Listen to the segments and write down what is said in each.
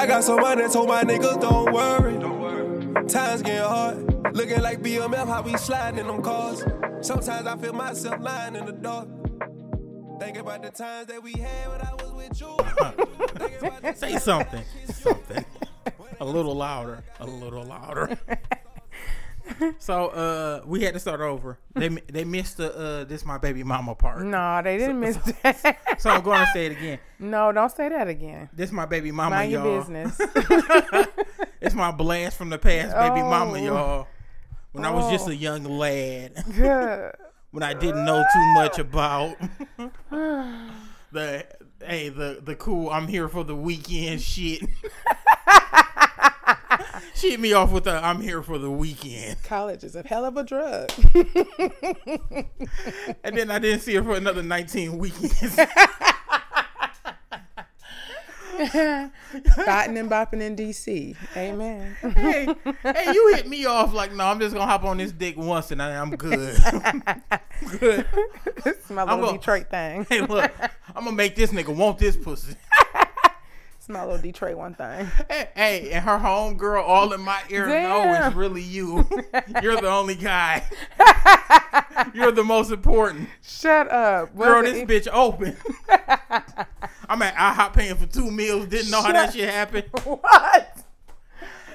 I got some money, told my niggas don't worry. Times getting hard. Looking like BMF, how we sliding in them cars. Sometimes I feel myself lying in the dark. Think about the times that we had when I was with you. Think about the Say something. Something. A little louder. A little louder. so uh we had to start over. They they missed the uh this my baby mama part. No, they didn't miss that. So I'm going to say it again. no, don't say that again. This my baby mama, Mind your y'all. business. It's my blast from the past, baby mama, Oh. y'all. When I was just Oh. a young lad, Good. when I didn't know too much about the hey the the cool I'm here for the weekend shit. She hit me off with I'm here for the weekend, College is a hell of a drug. and then I didn't see her for another 19 weekends. Botting and bopping in DC. Amen. hey, hey, you hit me off like no, I'm just gonna hop on this dick once and I, I'm good. good. it's my little gonna- Detroit thing. Hey, look, I'm gonna make this nigga want this pussy. My little Detroit one thing. Hey, hey, and her home girl all in my ear know Damn. it's really you. You're the only guy. You're the most important. Shut up. Girl, Was this it- bitch open. I'm at IHOP paying for two meals. Didn't know how that shit happened. What?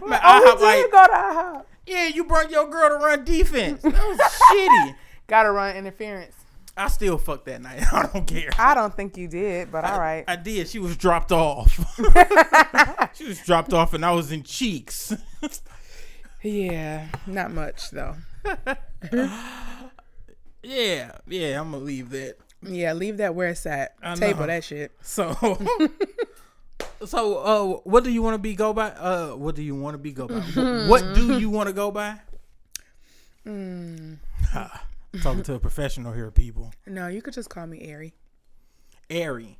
Man, Oh, IHOP like, go to IHOP. yeah, you brought your girl to run defense. That was shitty. Gotta run interference. I still fucked that night. I don't care. I don't think you did, but all right. I did. She was dropped off. she was dropped off, and I was in cheeks. yeah, not much though. yeah, yeah. I'm gonna leave that. Yeah, leave that where it's at. I Table know. that shit. So, so, uh, what do you want to be go by? Uh, what do you want to be go by? Wh- what do you want to go by? Ha, talking to a professional here, people. No, you could just call me Airy. Airy.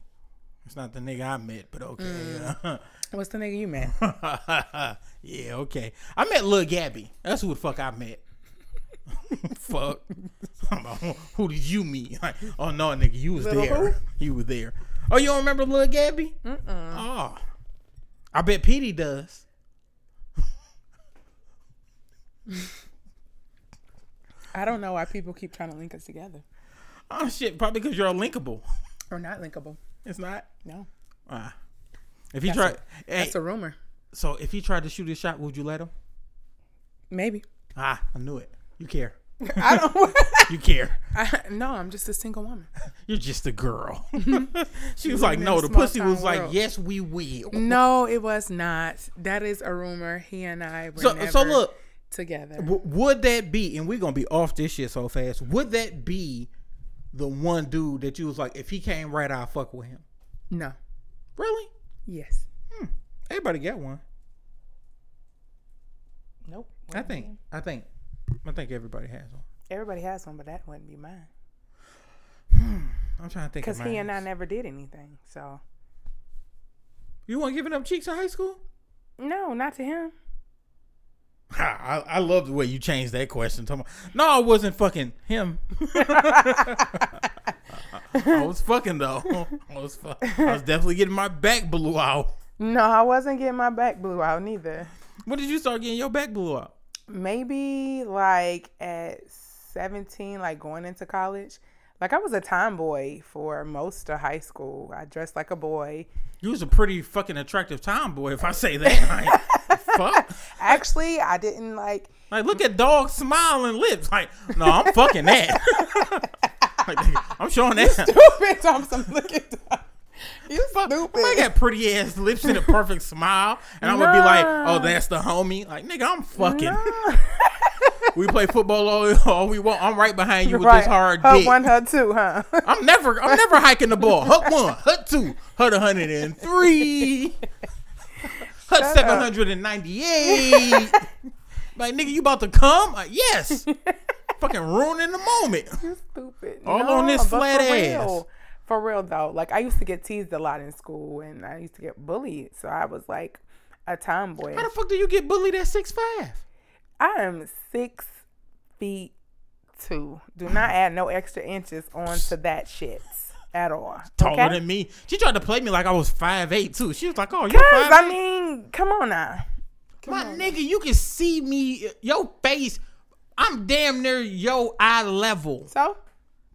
It's not the nigga I met, but okay. Mm. What's the nigga you met? yeah, okay. I met Lil Gabby. That's who the fuck I met. fuck. Who did you meet? Like, oh no, nigga, you was Lil there. who? You were there. Oh, you don't remember Lil Gabby? Mm-mm. Oh, I bet Petey does. I don't know why people keep trying to link us together. Oh shit, probably because you're unlinkable. Or not linkable. It's not. No. Ah. If he That's tried, hey, That's a rumor. so if he tried to shoot his shot, would you let him? Maybe. Ah, I knew it. You care. I don't You care. I, no, I'm just a single woman. You're just a girl. she was like, no. The pussy was town like, yes, we will. No, it was not. That is a rumor. He and I were So, so look, together. w- would that be? And we're gonna be off this shit so fast. Would that be the one dude that you was like, if he came right, I'll fuck with him? No. Really? Yes. Hmm. Everybody got one. Nope. I think. I think. I think everybody has one. Everybody has one, but that wouldn't be mine. Hmm. I'm trying to think. Because Because he and I never did anything. So You weren't giving up cheeks in high school? no, not to him. I, I love the way you changed that question. About, no, I wasn't fucking him. I was fucking though. I was, fu- I was definitely getting my back blew out. No, I wasn't getting my back blew out neither. When did you start getting your back blew out? Maybe like at 17, like going into college. Like I was a tomboy for most of high school. I dressed like a boy. You was a pretty fucking attractive tomboy, if I say that. Fuck. Actually, I didn't like Like, look at dog smiling lips. Like, no, I'm fucking that. like, I'm showing that. stupid Thompson. Look at that. You stupid. I got pretty ass lips and a perfect smile, and I'm gonna be like, "Oh, that's the homie." Like, nigga, I'm fucking. We play football all, all we want. I'm right behind you with right. this hard Hut dick. one, hut two, huh? I'm never, I'm never hiking the ball. Hut one, hut two, hut 103, hut Shut 798. like, nigga, you about to come? Like, yes. Fucking ruining the moment. You stupid. All on this flat for ass. Real, for real though, like I used to get teased a lot in school, and I used to get bullied. So I was like a tomboy. How the fuck do you get bullied at six five? I am six feet two. Do not add no extra inches onto that shit. At all. taller okay? than me. She tried to play me like I was five eight too. She was like, "Oh, you're five I mean, come on now. My nigga, you can see me, your face. I'm damn near your eye level. So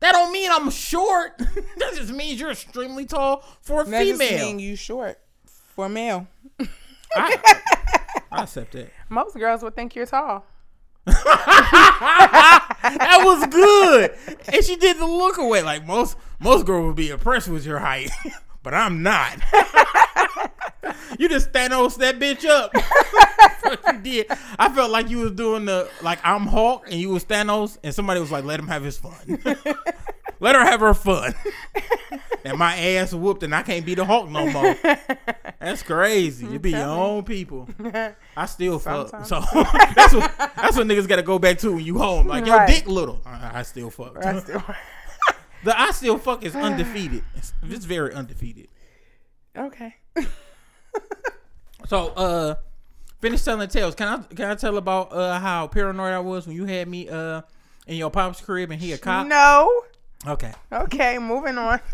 That don't mean I'm short. that just means you're extremely tall for a that just female. mean you short for a male. I, I accept that. Most girls would think you're tall. That was good. and she did the look away. Like most most girls would be impressed with your height. but I'm not. you just Thanos that bitch up. Fuck you did. I felt like you was doing the like I'm Hulk and you was Thanos and somebody was like, let him have his fun. Let her have her fun. and my ass whooped and I can't be the Hulk no more. That's crazy. You be your own people. I still fuck. So that's what that's what niggas gotta go back to when you home. Like your Right. dick little. I, I still fuck. I still- The I still fuck is undefeated. It's, it's very undefeated. okay. So uh finish telling the tales. Can I can I tell about uh how paranoid I was when you had me uh in your pop's crib and he a cop? No. Okay. Okay, moving on.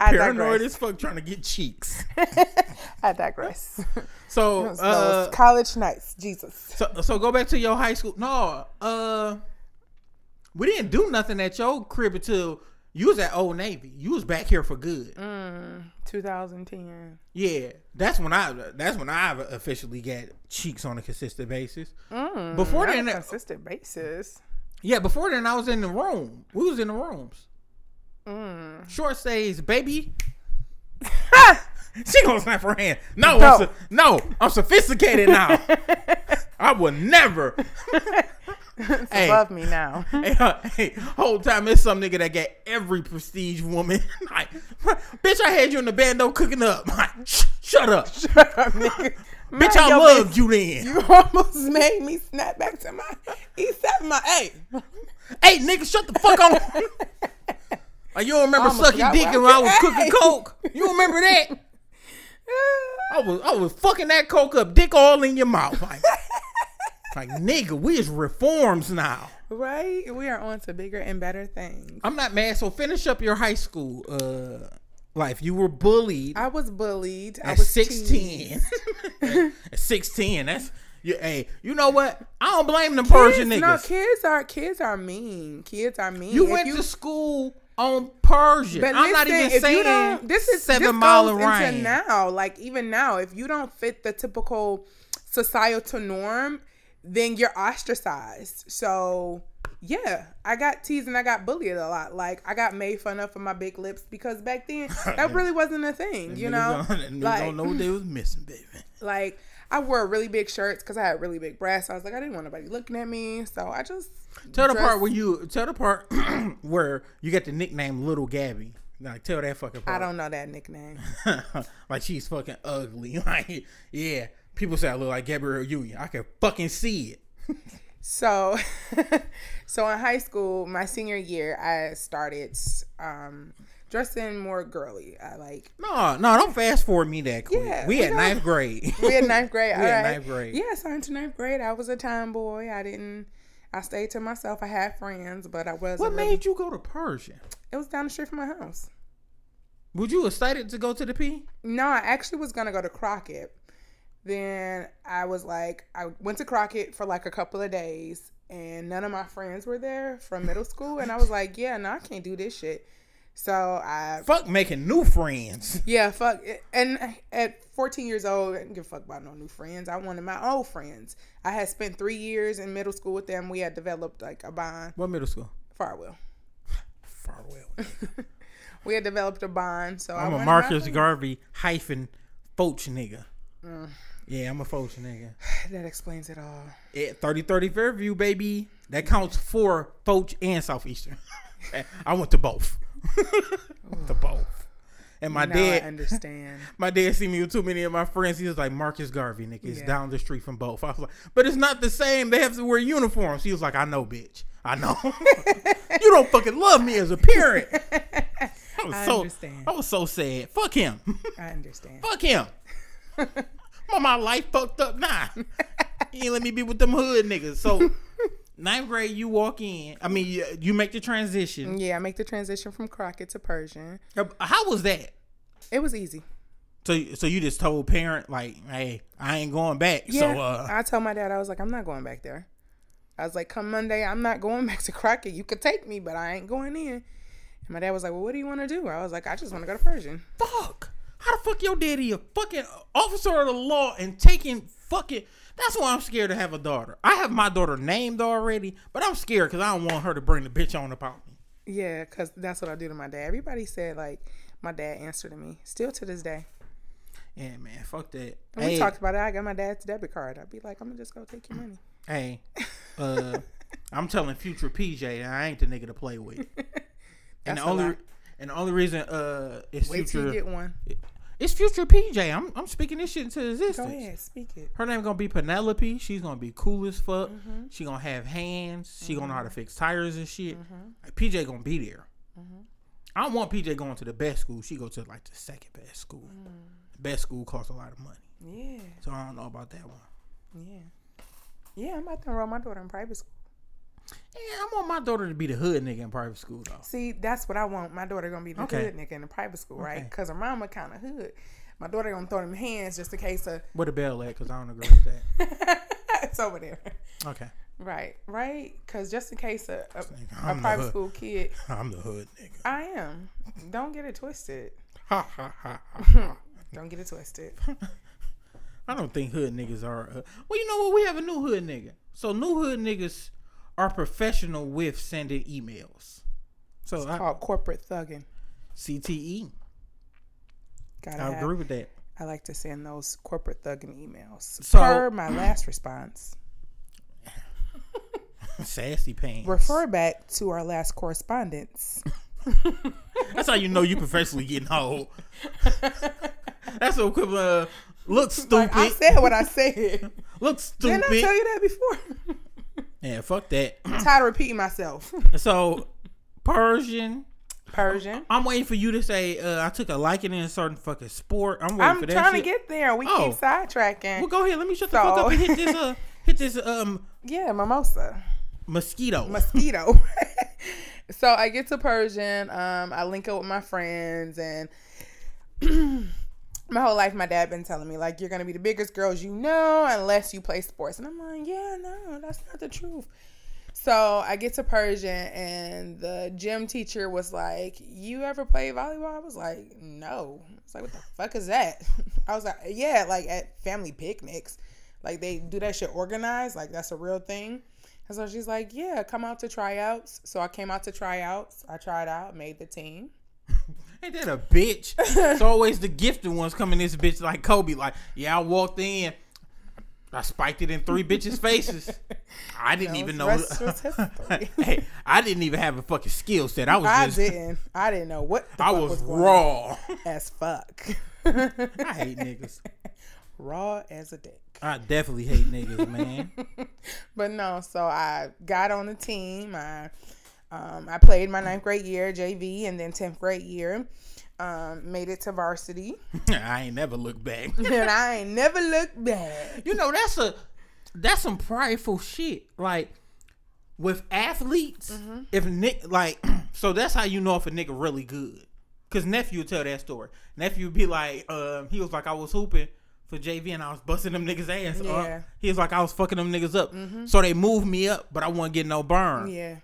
I Paranoid digress. as fuck trying to get cheeks. I digress. So Those uh college nights, Jesus. so so go back to your high school. No, uh we didn't do nothing at your crib until you was at Old Navy. You was back here for good. Mm. 2010. Yeah, that's when I that's when I officially got cheeks on a consistent basis. Before On a then, consistent basis. Yeah, before then I was in the room. We was in the rooms. Mm. Short stays, baby. she gonna snap her hand. No, No. I'm no, I'm sophisticated now. I would never. hey, Love me now. hey, uh, hey, whole time it's some nigga that got every prestige woman. like, bitch, I had you in the bando cooking up. Like, sh- shut up, bitch. I your loved you then. You almost made me snap back to my East Seven, my A. Hey, nigga, shut the fuck on. like, you don't remember sucking dick when I was said. cooking coke? You remember that? I was I was fucking that coke up, dick all in your mouth. Like, like nigga, we is reforms now. right? We are on to bigger and better things. I'm not mad. So finish up your high school uh life. You were bullied I was bullied. I was 16. at 16, that's you, hey, you know what? I don't blame them Pershing niggas. no, kids are kids are mean. Kids are mean. You If went to school on Pershing. But I'm not even saying you this is seven this mile goes into now. Like even now, if you don't fit the typical societal norm, then you're ostracized. So yeah, I got teased and I got bullied a lot. Like I got made fun of for my big lips because back then that really wasn't a thing. You know, don't, like don't know what they was missing, baby. like I wore really big shirts because I had really big breasts. I was like I didn't want nobody looking at me, so I just Tell the part where you tell the part where you got the nickname Little Gabby. Like tell that fucking part. I don't know that nickname. like she's fucking ugly. Like yeah, people say I look like Gabrielle Union. I can fucking see it. So, so in high school, my senior year, I started um, dressing more girly. I like No, no, don't fast forward me that quick. Yeah, we we at don't- ninth grade. we had ninth grade. We all had right. ninth grade. Yeah, so into ninth grade, I was a tomboy. I didn't. I stayed to myself. I had friends, but I wasn't. what really- made you go to Pershing? It was down the street from my house. Would you excited to go to the P? No, I actually was gonna go to Crockett. Then I was like, I went to Crockett for like a couple of days, and none of my friends were there from middle school, and I was like, yeah, no, I can't do this shit. So I, Fuck making new friends. yeah, fuck. And at 14 years old, I didn't give a fuck about no new friends. I wanted my old friends. I had spent three years in middle school with them. We had developed like a bond. What middle school? Farwell. Farwell. We had developed a bond. So I I'm a Marcus. Garvey hyphen Foch nigga. Mm. Yeah, I'm a Foch nigga. That explains it all. At 3030 Fairview, baby. That counts for Foch and Southeastern. I went to both. went to both. And my now dad I understand. my dad see me with too many of my friends. He was like, Marcus Garvey, nigga. It's Yeah. down the street from both. I was like, but it's not the same. They have to wear uniforms. He was like, I know, bitch. I know. you don't fucking love me as a parent. I was I so understand. I was so sad. Fuck him. I understand. Fuck him. My life fucked up. He ain't let me be with them hood niggas. So ninth grade, you walk in. I mean, you, you make the transition. Yeah, I make the transition from Crockett to Pershing. How was that? It was easy. So, so you just told parent like, "Hey, I ain't going back." Yeah, So, uh, I told my dad I was like, I'm not going back there. I was like, come Monday, I'm not going back to Crockett. You could take me, but I ain't going in. And my dad was like, well, what do you want to do? I was like, I just want to go to Pershing. fuck. How the fuck your daddy a fucking officer of the law and taking fucking? That's why I'm scared to have a daughter. I have my daughter named already, but I'm scared because I don't want her to bring the bitch on about me. Yeah, because that's what I do to my dad. Everybody said like my dad answered to me. Still to this day. Yeah, man, fuck that. When hey, we talked about it, I got my dad's debit card. I'd be like, I'm gonna just go take your money. hey, uh, I'm telling future PJ I ain't the nigga to play with. and the only lot. and the only reason uh it's Wait till you get one. It's future PJ. I'm I'm speaking this shit into existence. Go ahead, speak it. Her name gonna be Penelope. She's gonna be cool as fuck. Mm-hmm. She gonna have hands. She gonna know how to fix tires and shit. Like, PJ gonna be there. Mm-hmm. I don't want PJ going to the best school. She go to like the second best school. Mm. The best school costs a lot of money, Yeah, so I don't know about that one. yeah, yeah. I'm about to enroll my daughter in private school. Yeah, I want my daughter to be the hood nigga in private school though. See, that's what I want. My daughter gonna be the Okay. hood nigga in the private school, right? Because her mama kind of hood. My daughter gonna throw them hands just in case of Where the bell at? Cause I don't agree with that. it's over there. Okay, Right, right. Because just in case a, a, a private school kid, I'm the hood nigga. I am. Don't get it twisted. Ha ha ha. ha. Don't get it twisted. I don't think hood niggas are. Uh, well, you know what? We have a new hood nigga. So new hood niggas are professional with sending emails. So I, Called corporate thugging. CTE. Gotta I have, agree with that. I like to send those corporate thugging emails. So- per my last response. Sassy pants. Refer back to our last correspondence. That's how you know you're professionally getting old. That's the equivalent of look stupid. Like, I said what I said. look stupid. Didn't I tell you that before? Yeah, fuck that. I'm tired of repeating myself. so Pershing. Pershing. I'm waiting for you to say uh, I took a liking in a certain fucking sport. I'm waiting I'm for that trying shit. to get there. We Oh. keep sidetracking. Well, go ahead. Let me shut the fuck up and hit this. Uh, hit this um yeah, mimosa. mosquito. mosquito. so I get to Pershing. Um, I link up with my friends, and my whole life, my dad been telling me like, "You're gonna be the biggest girls you know unless you play sports." And I'm like, "Yeah, no, that's not the truth." So I get to Pershing, and the gym teacher was like, "You ever play volleyball?" I was like, "No." it's like, "What the fuck is that?" I was like, "Yeah, like at family picnics, like they do that shit organized, like that's a real thing." And so she's like, "Yeah, come out to tryouts." So I came out to tryouts. I tried out, made the team. Ain't that a bitch? it's always the gifted ones coming this bitch like Kobe. Like, yeah, I walked in. I spiked it in three bitches' faces. I didn't even know. rest was history. hey, I didn't even have a fucking skill set. I was I just, didn't. I didn't know what the I was raw. as fuck. I hate niggas. Raw as a dick. I definitely hate niggas, man. But no, so I got on the team. I um, I played my ninth grade year JV and then tenth grade year. Um, made it to varsity, I ain't never looked back. and I ain't never looked back. You know, that's a that's some prideful shit. Like with athletes, Mm-hmm. if Nick like so that's how you know if a nigga really good. Cause nephew would tell that story. Nephew would be like, um, he was like, I was hooping for JV and I was busting them niggas ass. up. Yeah. He was like, I was fucking them niggas up. So they moved me up, but I wasn't getting no burn. Yeah,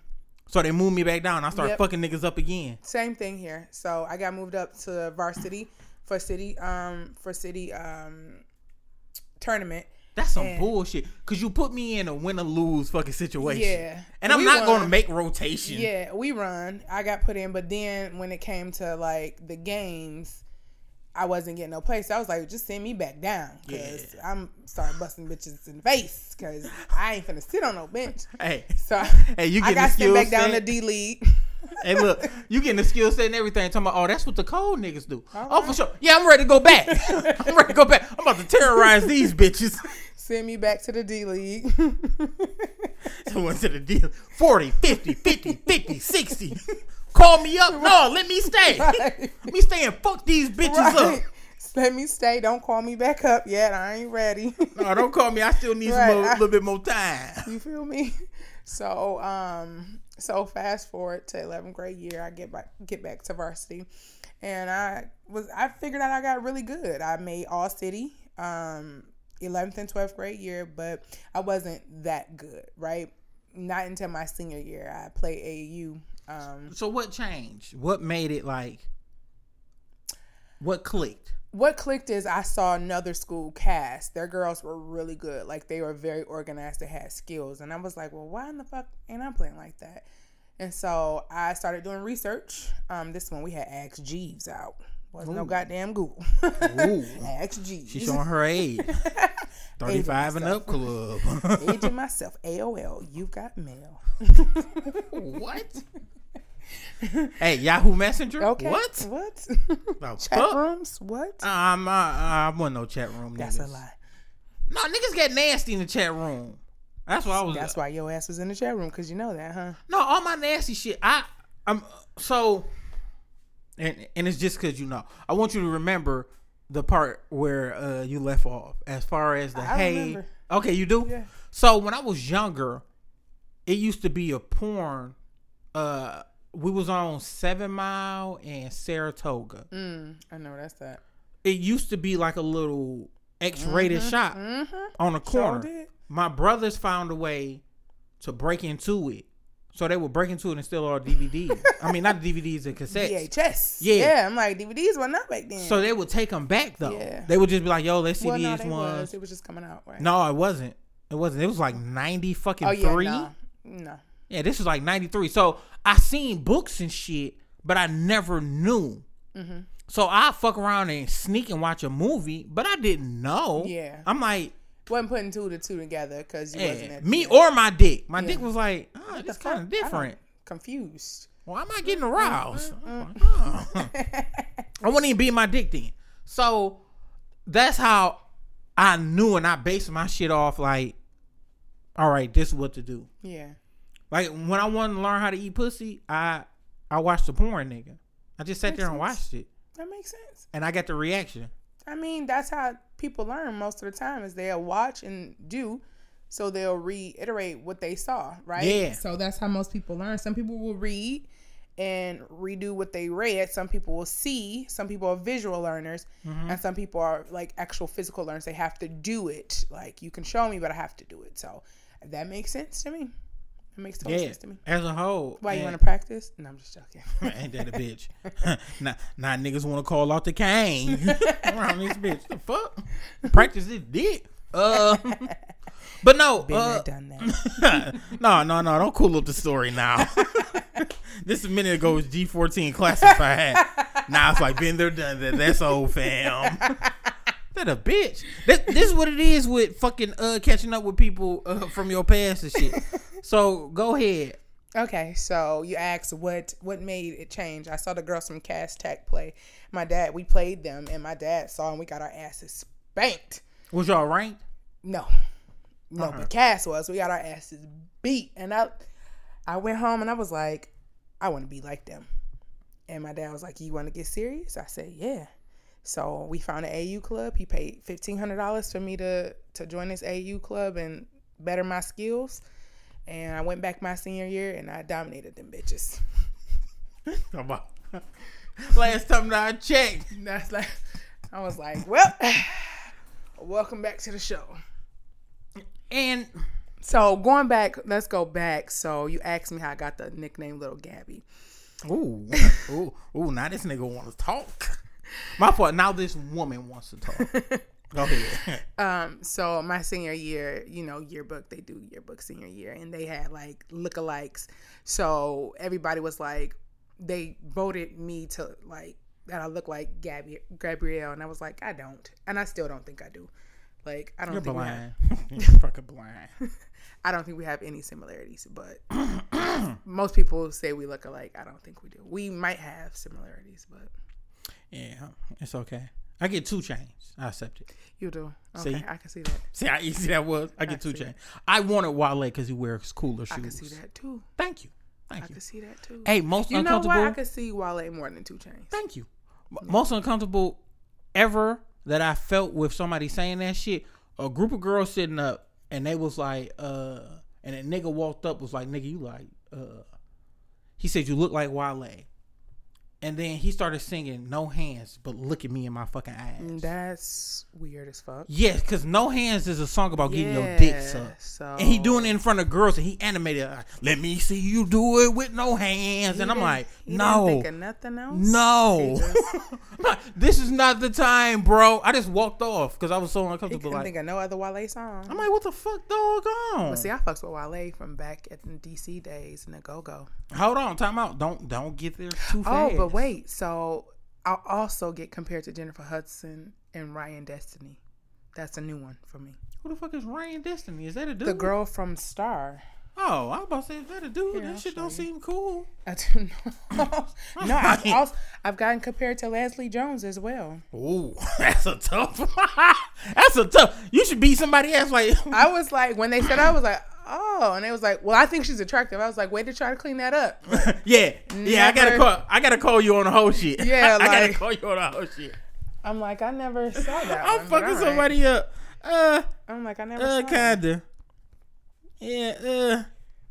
So they moved me back down. I started Yep. fucking niggas up again. same thing here. So I got moved up to varsity for city um for city um tournament. That's some And- bullshit. Cause you put me in a win or lose fucking situation. Yeah. And I'm not won. gonna make rotation. Yeah, we run. I got put in, but then when it came to like the games, I wasn't getting no place. So I was like, just send me back down because I'm starting busting bitches in the face because I ain't finna sit on no bench. Hey. So Hey, you I got sent back down to set? D League. Hey, look, you getting the skill set and everything. Talking about, oh, that's what the cold niggas do. All Oh, for sure. Yeah, I'm ready to go back. I'm ready to go back. I'm about to terrorize these bitches. send me back to the D League. Someone to the deal 40, 50, 50, 50, 60. Call me up. No, let me stay. Right. Let me stay and fuck these bitches right. up. Let me stay. Don't call me back up yet. I ain't ready. No, don't call me. I still need Right, I- little bit more time. You feel me? So um so fast forward to 11th grade year, I get back get back to varsity, and I was I figured out I got really good. I made all city. Um, 11th and 12th grade year, but I wasn't that good, right? Not until my senior year. I played AAU. Um, So what changed? What made it like? What clicked? what clicked is I saw another school Cass. Their girls were really good. Like they were very organized. They had skills. And I was like, well, why in the fuck ain't I playing like that? And so I started doing research. Um, this one we had Ask Jeeves out. Wasn't no goddamn Google. Ooh. Ask Jeeves. She's showing her age. 35 and up club. Aging myself. AOL. You got mail. what? hey, Yahoo Messenger? Okay. What? What? The Chat fuck? rooms? What? I'm, uh, I wasn't no chat room. That's a lie. No, niggas get nasty in the chat room. That's why I was. That's why your ass was in the chat room because you know that, huh? No, all my nasty shit. I, I'm so, and and it's just because you know. I want you to remember the part where uh you left off as far as the I hey. remember. Okay, you do. Yeah. So when I was younger, it used to be a porn. Uh, we was on Seven Mile and Saratoga. Mm, I know that's that. It used to be like a little X-rated shop Mm-hmm. on the corner. My brothers found a way to break into it. So they would break into it and steal our DVDs. I mean, not DVDs and cassettes. VHS. Yeah. Yeah, I'm like DVDs were not back then. So they would take them back though. Yeah. They would just be like, "Yo, let's see well, these they ones." was. It was just coming out, right? No, it wasn't. It wasn't. It was like ninety fucking Oh yeah, three. no, no. Yeah, this was like ninety three. So I seen books and shit, but I never knew. Mm-hmm. So I fuck around and sneak and watch a movie, but I didn't know. Yeah. I'm like, wasn't putting two to two together because you wasn't eh, at me or my dick. My Yeah. dick was like, oh, kind of different. confused. Why am I getting aroused? Mm, Oh. I wouldn't even be my dick then. So that's how I knew and I based my shit off like, all right, this is what to do. Yeah, Like when I wanted to learn how to eat pussy, I I watched the porn nigga. I just sat Makes there and sense. watched it. that makes sense. And I got the reaction. I mean, that's how people learn most of the time is they'll watch and do, so they'll reiterate what they saw, right? Yeah. So that's how most people learn. Some people will read and redo what they read. Some people will see. Some people are visual learners, Mm-hmm. and some people are like actual physical learners. They have to do it. Like you can show me, but I have to do it. So that makes sense to me. That makes total Yeah. sense to me. As a whole. Why you want to practice? No, I'm just joking. Ain't that a bitch? now, now niggas want to call out the cane around this bitch. The fuck? Practice this dick. Uh, but no, Been uh, done that. no, no, no. Don't cool up the story now. this a minute ago was G fourteen classified. now it's like been there, done that. That's old fam. that a bitch. That, this is what it is with fucking uh catching up with people uh, from your past and shit. So go ahead. Okay, so you asked what what made it change. I saw the girls from Cass Tech play. My dad, we played them, and my dad saw and we got our asses spanked. Was y'all ranked? No, no, uh-huh. but Cass was. We got our asses beat, and I, I went home and I was like, I want to be like them. And my dad was like, You want to get serious? I said, Yeah. So we found an AU club. He paid fifteen hundred dollars for me to to join this AU club and better my skills. And I went back my senior year and I dominated them bitches. Come on. Last time that I checked. That's like, I was like, well, welcome back to the show. And So going back, let's go back. So you asked me how I got the nickname Little Gabby. ooh, ooh, ooh, now this nigga want to talk. My fault. Now this woman wants to talk. Go yeah. Um, so my senior year, you know, yearbook, they do yearbook senior year, and they had like lookalikes. So everybody was like, they voted me to like that I look like Gabby Gabrielle, and I was like, I don't, and I still don't think I do. Like I don't You're think we have, blind. You're fucking blind. I don't think we have any similarities, but most people say we look alike. I don't think we do. We might have similarities, but Yeah, it's okay. I get two chains. I accept it. you do. Okay, See? I can see that. See how easy that was? I get two see chains. I wanted Wale because he wears cooler shoes. I can see that too. Thank you. Thank I you. I can see that too. Hey, most uncomfortable. you know uncomfortable. what? I could see Wale more than two chains. Thank you. M- Most uncomfortable ever that I felt with somebody saying that shit. A group of girls sitting up and they was like, uh, and a nigga walked up was like, "Nigga, you like?" uh He said, "You look like Wale." And then he started singing "No Hands," but look at me in my fucking eyes. That's weird as fuck. Yes, because No Hands is a song about getting your dick Yeah, sucked. so- And he doing it in front of girls and he animated like, Let me see you do it with no hands. He and I'm like, no. nothing else. No. Just- this is not the time, bro. I just walked off because I was so uncomfortable. couldn't Like, think of no other Wale song. I'm like, what the fuck, dog? On? But see, I fucks with Wale from back at the DC days and the Go Go. Hold on, time out. Don't don't get there too Oh, fast. But wait. So I'll also get compared to Jennifer Hudson and Ryan Destiny. That's a new one for me. Who the fuck is Ryan Destiny? Is that a dude? The girl from Star. Oh, I was about to say, is that a dude? Here, that I'll shit don't you. seem cool. I don't know. no, I've also I've gotten compared to Leslie Jones as well. Ooh, that's a tough. that's a tough. You should beat somebody else. Like, I was like, when they said, I was like, oh, and they was like, well, I think she's attractive. I was like, way to try to clean that up. yeah, yeah. I gotta call. I gotta call you on the whole shit. Yeah, I, gotta call you on the whole shit. I'm like, I never saw that. I'm one, fucking right. somebody up. Uh, I'm like, I never uh, saw that. kinda. Yeah.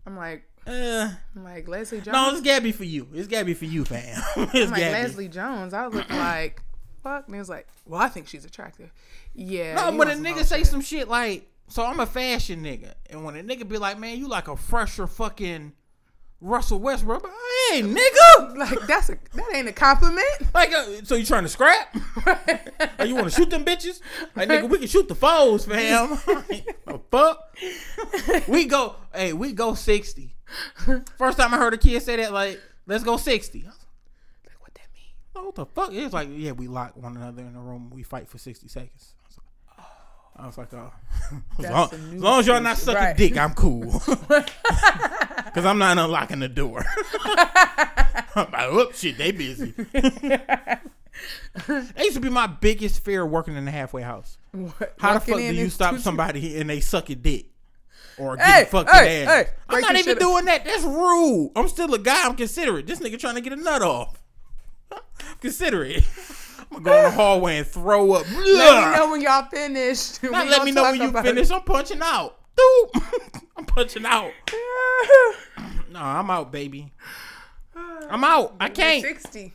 I'm like, Uh, uh. I'm like Leslie Jones. No, it's Gabby for you. It's Gabby for you, fam. it's I'm like Gabby. Leslie Jones. I look like, fuck. And he was like, well, I think she's attractive. Yeah. No, when a nigga say shit. some shit like, so I'm a fashion nigga, and when a nigga be like, man, you like a fresher fucking Russell Westbrook, like, hey, nigga, like that's a that ain't a compliment. like, uh, so you trying to scrap? Or you want to shoot them bitches? Like, nigga, we can shoot the foes, fam. the fuck? we go, hey, we go 60. First time I heard a kid say that, like, let's go 60. Like what that mean? like, what the fuck? It's like, yeah, we lock one another in a room we fight for 60 seconds. I was like, I was like, oh. as, long, as long as y'all not sucking Right. dick, I'm cool. Because I'm not unlocking the door. I'm like, whoop, shit, they busy. that used to be my biggest fear working in the halfway house. What, How the fuck do you stop too- somebody and they suck your dick? Or get Hey, fucking hey, ass? hey, I'm not even doing that. That's rude. I'm still a guy. I'm considerate. This nigga trying to get a nut off. Considerate. I'm gonna go in the hallway and throw up. Let me know when y'all finished. Not let me know when you finish. I'm punching out. Doop. I'm punching out. No, I'm out, baby. I'm out. I can't. Sixty.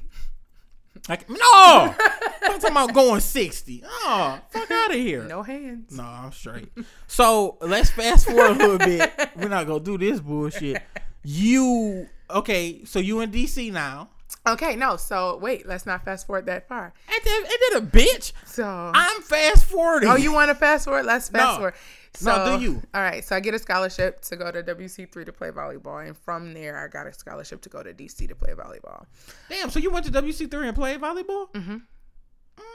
I can, no. I'm talking about going 60. Oh, fuck out of here. No hands. No, I'm straight. So let's fast forward a little bit. We're not gonna do this bullshit. You okay? So you in DC now? Okay, no. So wait, let's not fast forward that far. Ain't did, ain't that a bitch? So I'm fast forwarding. Oh, you want to fast forward? Let's fast No. forward. No, do you? All right. So I get a scholarship to go to WC3 to play volleyball, and from there I got a scholarship to go to DC to play volleyball. Damn. So you went to WC3 and played volleyball? Mm-hmm.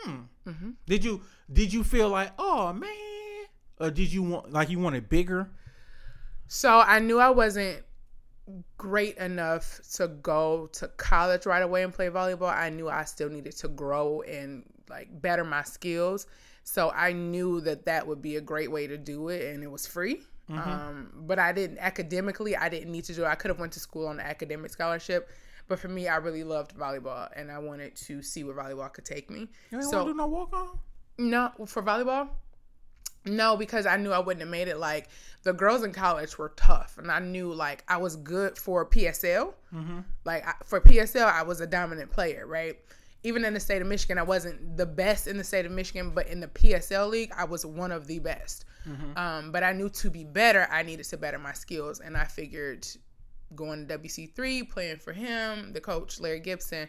Mm. Did you Did you feel like, oh man, or did you want like you wanted bigger? So I knew I wasn't great enough to go to college right away and play volleyball. I knew I still needed to grow and like better my skills. So I knew that that would be a great way to do it, and it was free. Um, but I didn't academically. I didn't need to do. it. I could have went to school on an academic scholarship, but for me, I really loved volleyball, and I wanted to see where volleyball could take me. You didn't So want to do no walk on? no, for volleyball? No, because I knew I wouldn't have made it. Like the girls in college were tough, and I knew like I was good for PSL. Like I, for PSL, I was a dominant player, right? Even in the state of Michigan, I wasn't the best in the state of Michigan, but in the PSL league, I was one of the best. Um, but I knew to be better, I needed to better my skills, and I figured going to WC3, playing for him, the coach Larry Gibson.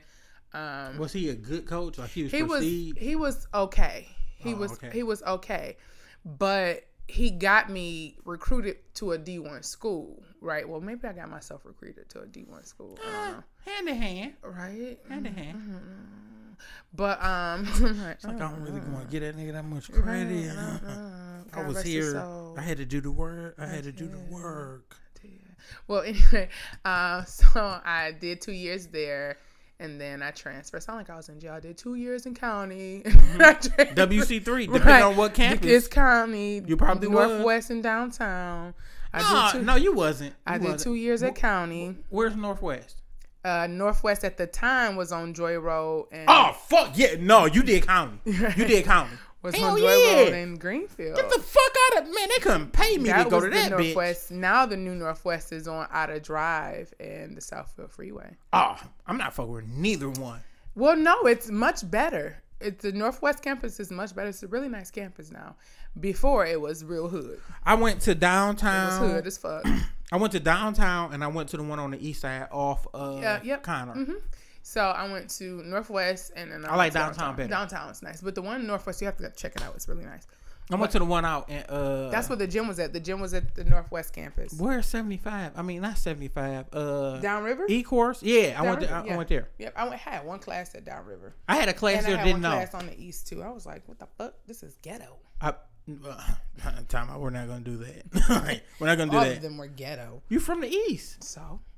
Um, Was he a good coach? Like he was he was he was okay. He Oh, was okay. he was okay, but he got me recruited to a D one school. Right. Well, maybe I got myself recruited to a D one school. I hand in hand, Right. hand in hand. Mm-hmm. But um, like, Like, I don't really want to get that nigga that much credit. I was here. I had to do the work. I had to do the work. Well, anyway, uh, so I did two years there, and then I transferred. Sound like I was in jail. I did two years in county. WC three, depending Right. on what campus. It's county. You probably was. Northwest and downtown. I did two. no, you wasn't. I You did wasn't. two years at county. Where's Northwest? Uh, Northwest at the time was on Joy Road, and Oh fuck yeah! No, you did county. You did county. Was Hell on Joy yeah. Road in Greenfield. Get the fuck out of man. They couldn't pay me that to go to that bitch. Northwest. Now the new Northwest is on Outer Drive and the Southfield Freeway. Oh, I'm not fucking with neither one. Well, no, it's much better. It's the Northwest campus is much better. It's a really nice campus now. Before it was real hood. I went to It was downtown. hood as fuck. I went to downtown and I went to the one on the east side off of Yeah, yep. Conner. Mm-hmm. So I went to Northwest and then I like went to downtown better. Downtown is nice, but the one in Northwest you have to check it out. It's really nice. I went to the one out in uh That's where the gym was at. The gym was at the Northwest campus. where's 75? I mean not 75. Uh Downriver. E course? Yeah, I went there, I, Downriver, I went there. Yep, I went had one class at Downriver. I had a class And I there had didn't one know. class on the east too. I was like, what the fuck? This is ghetto. I, uh, time out. We're not gonna do that. we're not gonna do All that. of them were ghetto. You from the east? So Yeah,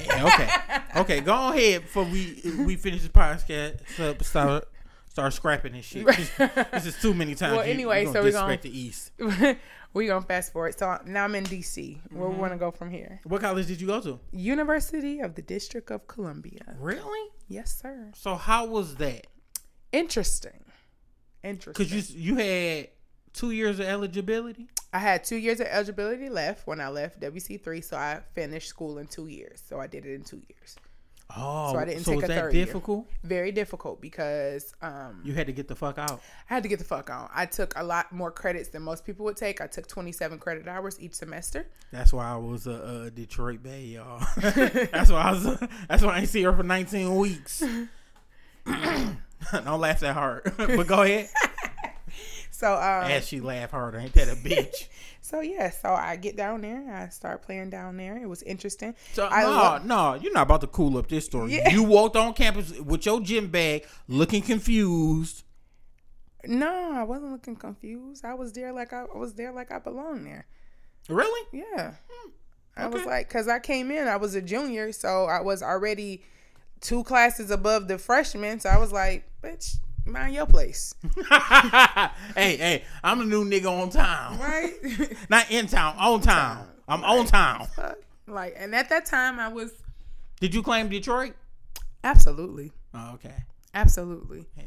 okay, okay. Go ahead before we we finish this podcast. So start start scrapping this shit. this is too many times. Well, anyway, you so we're gonna- the east. we're gonna fast forward. So now I'm in DC. Where Mm-hmm. we want to go from here? What college did you go to? University of the District of Columbia. Really? Yes, sir. So how was that? Interesting. Interesting. Because you you had two years of eligibility. I had two years of eligibility left when I left WC three, so I finished school in two years. So I did it in two years. Oh, So I didn't so take was a that third year. difficult? Very difficult because um, You had to get the fuck out. I had to get the fuck out. I took a lot more credits than most people would take. I took 27 credit hours each semester. That's why I was a, a Detroit Bay, y'all. that's why I was. that's why I ain't see her for 19 weeks. Don't laugh that hard, but go ahead. So um, As she laugh harder, ain't that a bitch? so yeah, so I get down there. I start playing down there. It was interesting. So I no, lo- no, you're not about to cool up this story. Yeah. You walked on campus with your gym bag, looking confused. No, I wasn't looking confused. I was there like I, I was there like I belonged there. Really? Yeah. I was like, because I came in, I was a junior, so I was already two classes above the freshmen. So I was like, bitch, mind your place. hey, hey, I'm the new nigga on town. Right? Not in town, on town. I'm on town. Like, and at that time, I was Did you claim Detroit? absolutely, Oh, okay. absolutely, Yeah.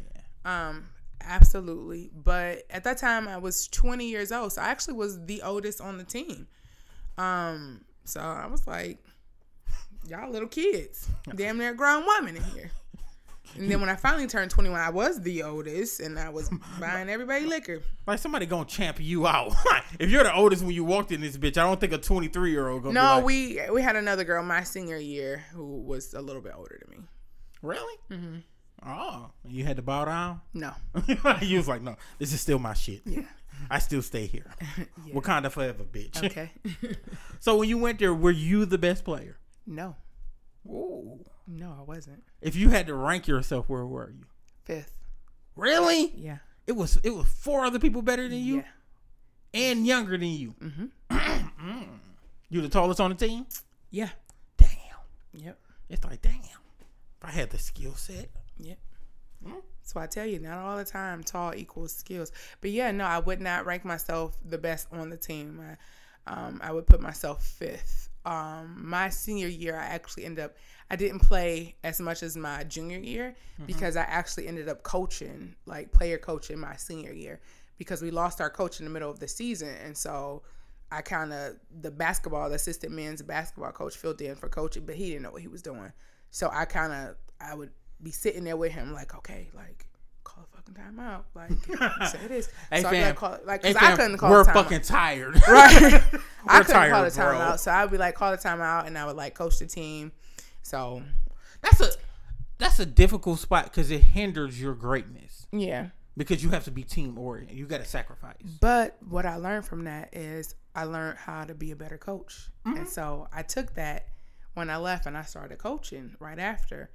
um, absolutely. But at that time, I was 20 years old, so I actually was the oldest on the team. Um, so I was like, y'all little kids, damn near grown woman in here. And then when I finally turned 21, I was the oldest, and I was buying everybody liquor. Like somebody gonna champ you out. if you're the oldest when you walked in this bitch, I don't think a 23 year old gonna. No, be like, we we had another girl my senior year who was a little bit older than me. really. Mm-hmm. Oh, you had to bow down. No, you was like, no, this is still my shit. Yeah. I still stay here. Wakanda forever, bitch. okay, so when you went there, were you the best player? no, Ooh. No, I wasn't. If you had to rank yourself, where were you? Fifth, Really? yeah, It was it was four other people better than you yeah, and younger than you. Mm-hmm. you the tallest on the team? yeah, Damn. yep, It's like damn. If I had the skill set. yep. So I tell you, not all the time tall equals skills. But yeah, no, I would not rank myself the best on the team. I, um, I would put myself fifth. Um, my senior year, I actually ended up. I didn't play as much as my junior year mm-hmm. because I actually ended up coaching, like player coaching, my senior year because we lost our coach in the middle of the season, and so I kind of the basketball, the assistant men's basketball coach filled in for coaching, but he didn't know what he was doing. So I kind of I would be sitting there with him like, okay, like call a fucking timeout, like say this. Hey so fam, like, call, like, hey, cause I couldn't call time. we're fucking tired. right. I We're couldn't call a tired, bro. so I'd be like, call a timeout, and I would like coach the team. So That's a that's a difficult spot because it hinders your greatness yeah. because you have to be team oriented. You got to sacrifice. But what I learned from that is I learned how to be a better coach. And so I took that when I left and I started coaching right after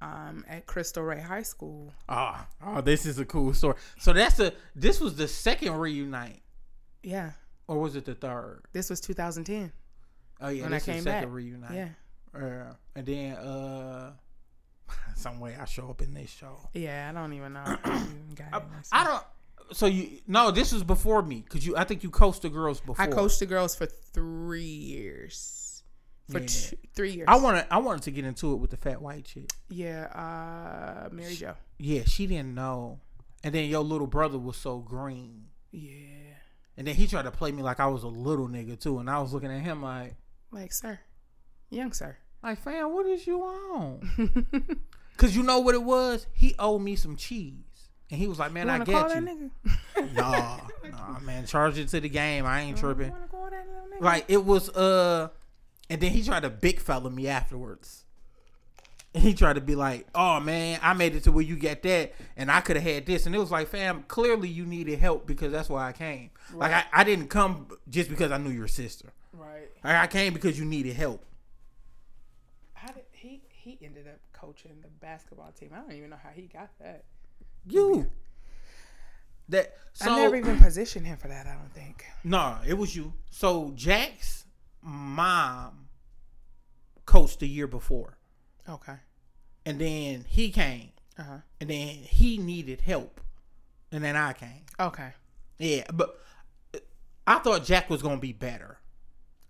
um, at Crystal Ray High School. Ah, oh, this is a cool story. So that's the this was the second reunite, Yeah. or was it the third? This was 2010 Oh yeah, when I came the second back. reunite. Yeah. Uh, and then uh, some way I show up in this show. Yeah, I don't even know. if got it. I don't. So you no, this was before me because you. I think you coached the girls before. I coached the girls for three years. For Yeah. two, three years. I wanted. I wanted to get into it with the fat white chick. Yeah, uh, Mary Jo. Yeah, she didn't know. And then your little brother was so green. Yeah. And then he tried to play me like I was a little nigga too. And I was looking at him like, Like, sir, young sir. like, fam, what is you on? Cause you know what it was? He owed me some cheese. And he was like, Man, I get you. Nah, nah, man, charge it to the game. I ain't tripping. wanna call that nigga? Like it was uh and then he tried to big fella me afterwards. And he tried to be like, Oh man, I made it to where you get that and I could have had this. And it was like, fam, clearly you needed help because that's why I came. Like I, I didn't come just because I knew your sister. Right. Like, I came because you needed help. He? Ended up coaching the basketball team. I don't even know how he got that. You. That so I never even positioned him for that. I don't think. No, it was you. So Jack's mom coached the year before. Okay. And then he came. Uh huh. And then he needed help. And then I came. Okay. Yeah, but I thought Jack was gonna be better.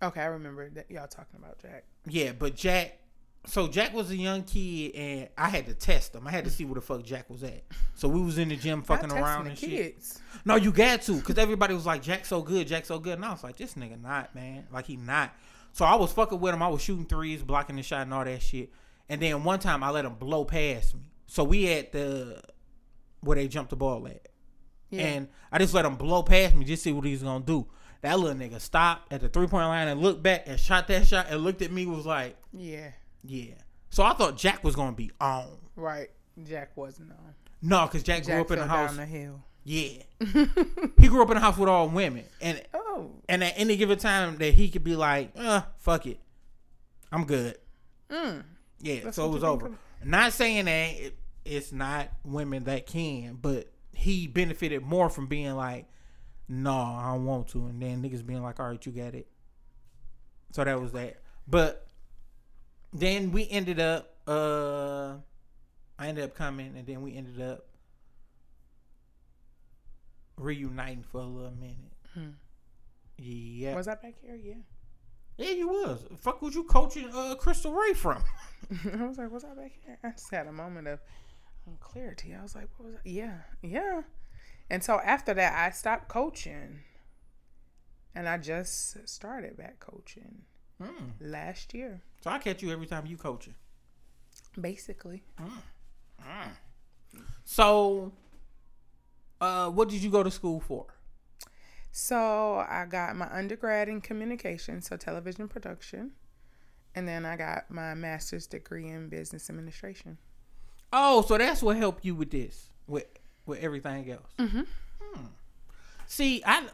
Okay. I remember that y'all talking about Jack. Yeah, but Jack so Jack was a young kid and I had to test him. I had to see where the fuck Jack was at. So we was in the gym fucking around and the shit. kids. No, you got to, cause everybody was like, "Jack's so good, Jack's so good," and I was like, "This nigga not, man. Like he not." So I was fucking with him. I was shooting threes, blocking the shot, and all that shit. And then one time I let him blow past me. So we at the where they jumped the ball at, Yeah. and I just let him blow past me, just see what he's gonna do. That little nigga stopped at the three point line and looked back and shot that shot and looked at me was like, yeah. "Yeah." So I thought Jack was gonna be on. Right. Jack wasn't on. No, cause Jack, grew up in a house. down the hill. Yeah, he grew up in a house with all women, and Oh. and at any given time that he could be like, uh, fuck it, I'm good. Mm. Yeah, That's so it was over. Not saying that it, it's not women that can, but he benefited more from being like, no, I don't want to, and then niggas being like, all right, you got it. So that was that. But then we ended up, uh, I ended up coming, and then we ended up reuniting for a little minute. Hmm. Yeah. Was I back here? Yeah. Yeah, you was. Fuck was you coaching uh Crystal Ray from? I was like, was I back here? I just had a moment of clarity. I was like, what was I? Yeah, yeah. And so after that, I stopped coaching. And I just started back coaching Mm. last year, So I catch you every time you coaching. basically. So uh what did you go to school for? So I got my undergrad in communication, so television production. And then I got my master's degree in business administration. Oh, so that's what helped you with this. With with everything else. Mhm. Hmm. See, I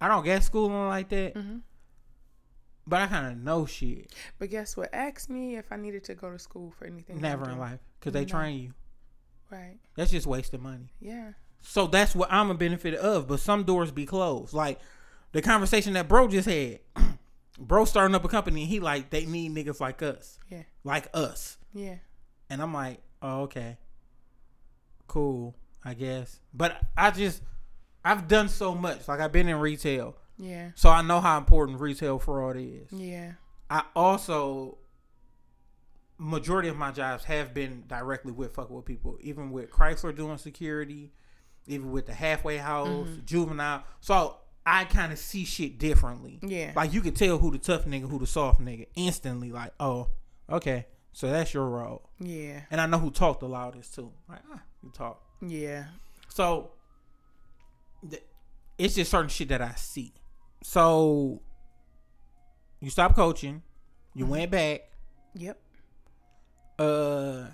I don't get schooling like that. Mhm. But I kind of know shit. But guess what? Ask me if I needed to go to school for anything. Never in life because they No. train you. Right. That's just wasting money. Yeah. So that's what I'm a benefit of. But some doors be closed. Like the conversation that bro just had. bro starting up a company. And he like they need niggas like us, Yeah. like us. Yeah. And I'm like, oh okay, cool, I guess. But I just I've done so much. Like I've been in retail, Yeah. so I know how important retail fraud is. Yeah. I also majority of my jobs have been directly with fucking with people, even with Chrysler doing security, even with the halfway house, juvenile. So I kind of see shit differently. Yeah. Like you could tell who the tough nigga, who the soft nigga instantly. Like, oh, okay, so that's your role. Yeah. And I know who talked the loudest too. Like, ah, you talk. Yeah. So th- it's just certain shit that I see. So you stopped coaching, you went back, Yep. uh,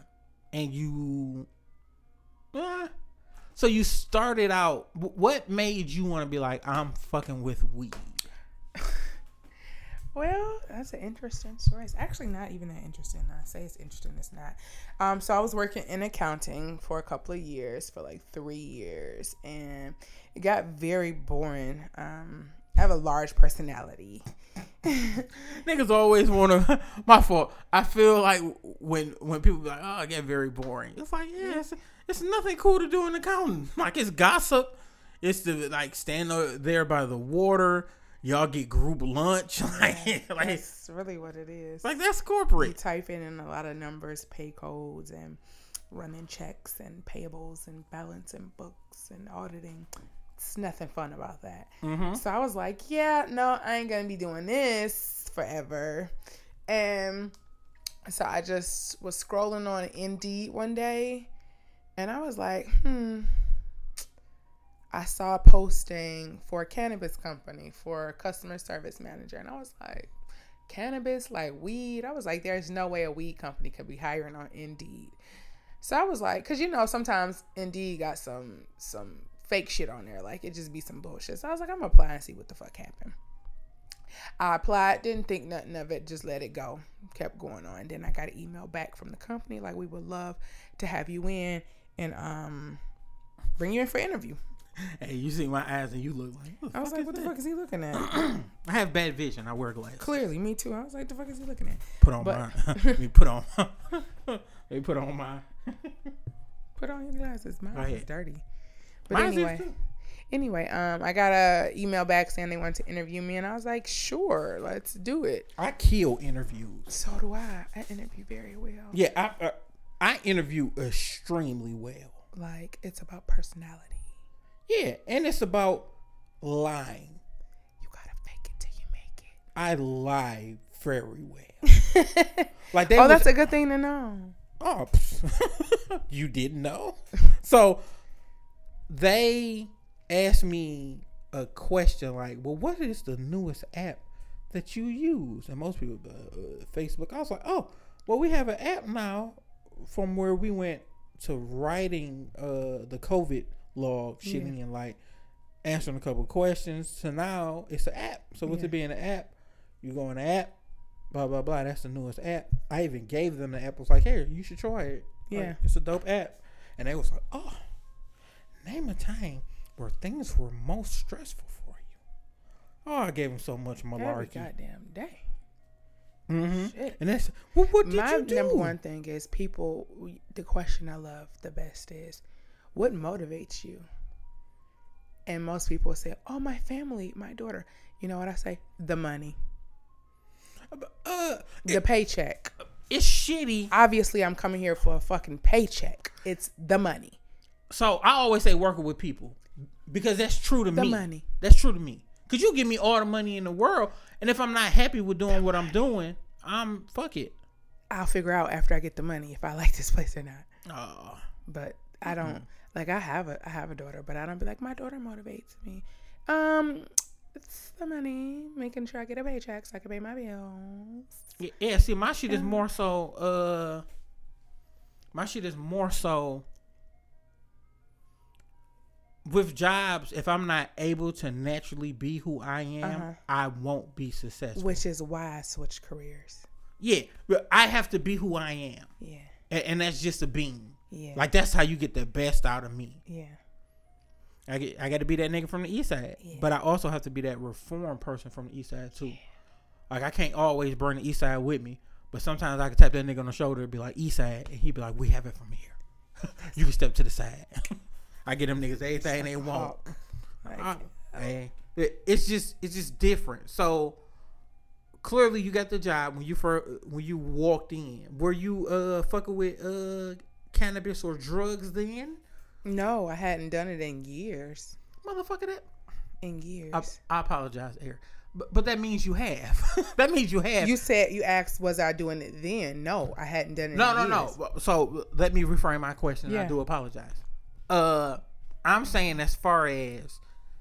and you, uh, so you started out. What made you want to be like, I'm fucking with weed? Well, that's an interesting story. It's actually not even that interesting. I say it's interesting. It's not. Um, so I was working in accounting for a couple of years, for like three years, and it got very boring. Um, I have a large personality. Niggas always want to. My fault. I feel like when when people be like, "Oh, I get very boring." It's like, yeah, it's, it's nothing cool to do in accounting. Like it's gossip. It's to like stand there by the water. Y'all get group lunch. like, like, That's really what it is. like that's you corporate. type in a lot of numbers, pay codes, and running checks and payables and balancing books and auditing. It's nothing fun about that. So I was like, yeah, no, I ain't gonna be doing this forever. And so I just was scrolling on Indeed one day and I was like, hmm. I saw a posting for a cannabis company for a customer service manager. And I was like, cannabis, like weed? I was like, there's no way a weed company could be hiring on Indeed. So I was like, because you know, sometimes Indeed got some some fake shit on there. Like it just be some bullshit. So I was like, I'm gonna apply and see what the fuck happened. I applied, didn't think nothing of it, just let it go. Kept going on. Then I got an email back from the company, like we would love to have you in and um bring you in for interview. Hey, you see my eyes and you look like. I was like, what the that? fuck is he looking at? I have bad vision. I wear glasses. Clearly, me too. I was like, the fuck is he looking at? Put on But- my. let me put on. let me put on my. Put on your glasses. My is dirty. But anyway, anyway, um, I got a email back saying they wanted to interview me, and I was like, sure, let's do it. I kill interviews. So do I. I interview very well. Yeah, I uh, I interview extremely well. Like it's about personality. Yeah, and it's about lying. You gotta fake it till you make it. I lie very well. Like they oh, was- that's a good thing to know. Oh, you didn't know? So they asked me a question like, "Well, what is the newest app that you use?" And most people, uh, Facebook. I was like, "Oh, well, we have an app now from where we went to writing uh, the COVID log, shitting and like answering a couple questions. To now, it's an app. So with Yeah. it being an app, you go in the app." Blah blah blah. That's the newest app. I even gave them the app. I was like, "Here, you should try it. Like, Yeah. it's a dope app." And they was like, "Oh, name a time where things were most stressful for you." Oh, I gave him so much malarkey. Every goddamn day. hmm Shit. And that's well, what did My you do? number one thing is people. The question I love the best is, what motivates you? And most people say, "Oh, my family, my daughter." You know what I say? The money, Uh, the paycheck. it's shitty. Obviously, I'm coming here for a fucking paycheck. It's the money. So I always say working with people because that's true to The me. money. That's true to me. Cause you give me all the money in the world, and if I'm not happy with doing what I'm doing, I'm fuck it. I'll figure out after I get the money if I like this place or not. Oh, But I don't like. I have a I have a daughter, but I don't be like my daughter motivates me. Um, it's the money, making sure I get a paycheck so I can pay my bills. yeah, yeah. See, my shit is more so. Uh, my shit is more so. With jobs, if I'm not able to naturally be who I am, Uh-huh. I won't be successful. Which is why I switched careers. yeah, I have to be who I am, Yeah, and, and that's just a being. yeah, Like that's how you get the best out of me. yeah. I get, I got to be that nigga from the east side, Yeah. but I also have to be that reform person from the east side too. Like I can't always bring the east side with me, but sometimes I can tap that nigga on the shoulder and be like east side, and he'd be like, "We have it from here. you can step to the side." I get them niggas everything they want. Like, I- it's just it's just different. So clearly, you got the job when you first when you walked in. Were you uh fucking with uh cannabis or drugs then, no, I hadn't done it in years. motherfucker? That In years. I, I apologize, Eric. But, but that means you have. that means you have. you said you asked, was I doing it then? No, I hadn't done it. no, no, years. no. So let me reframe my question. I do apologize. Uh, I'm saying as far as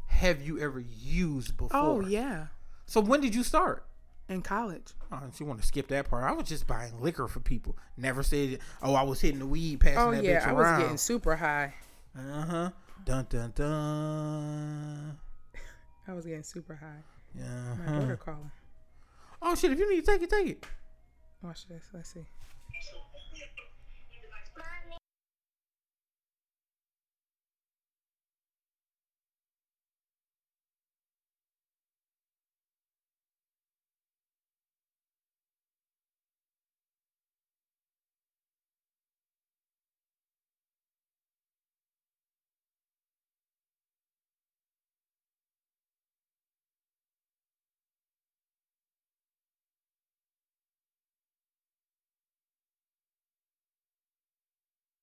have you ever used before? Oh yeah, So when did you start? in college. Oh, you want to skip that part? I was just buying liquor for people. Never said, "Oh, I was hitting the weed, passing Oh that yeah, bitch I was getting super high. uh huh. Dun dun dun. I was getting super high. Yeah. My Uh-huh. daughter calling. Oh shit! If you need to take it, take it. Watch this. Let's see.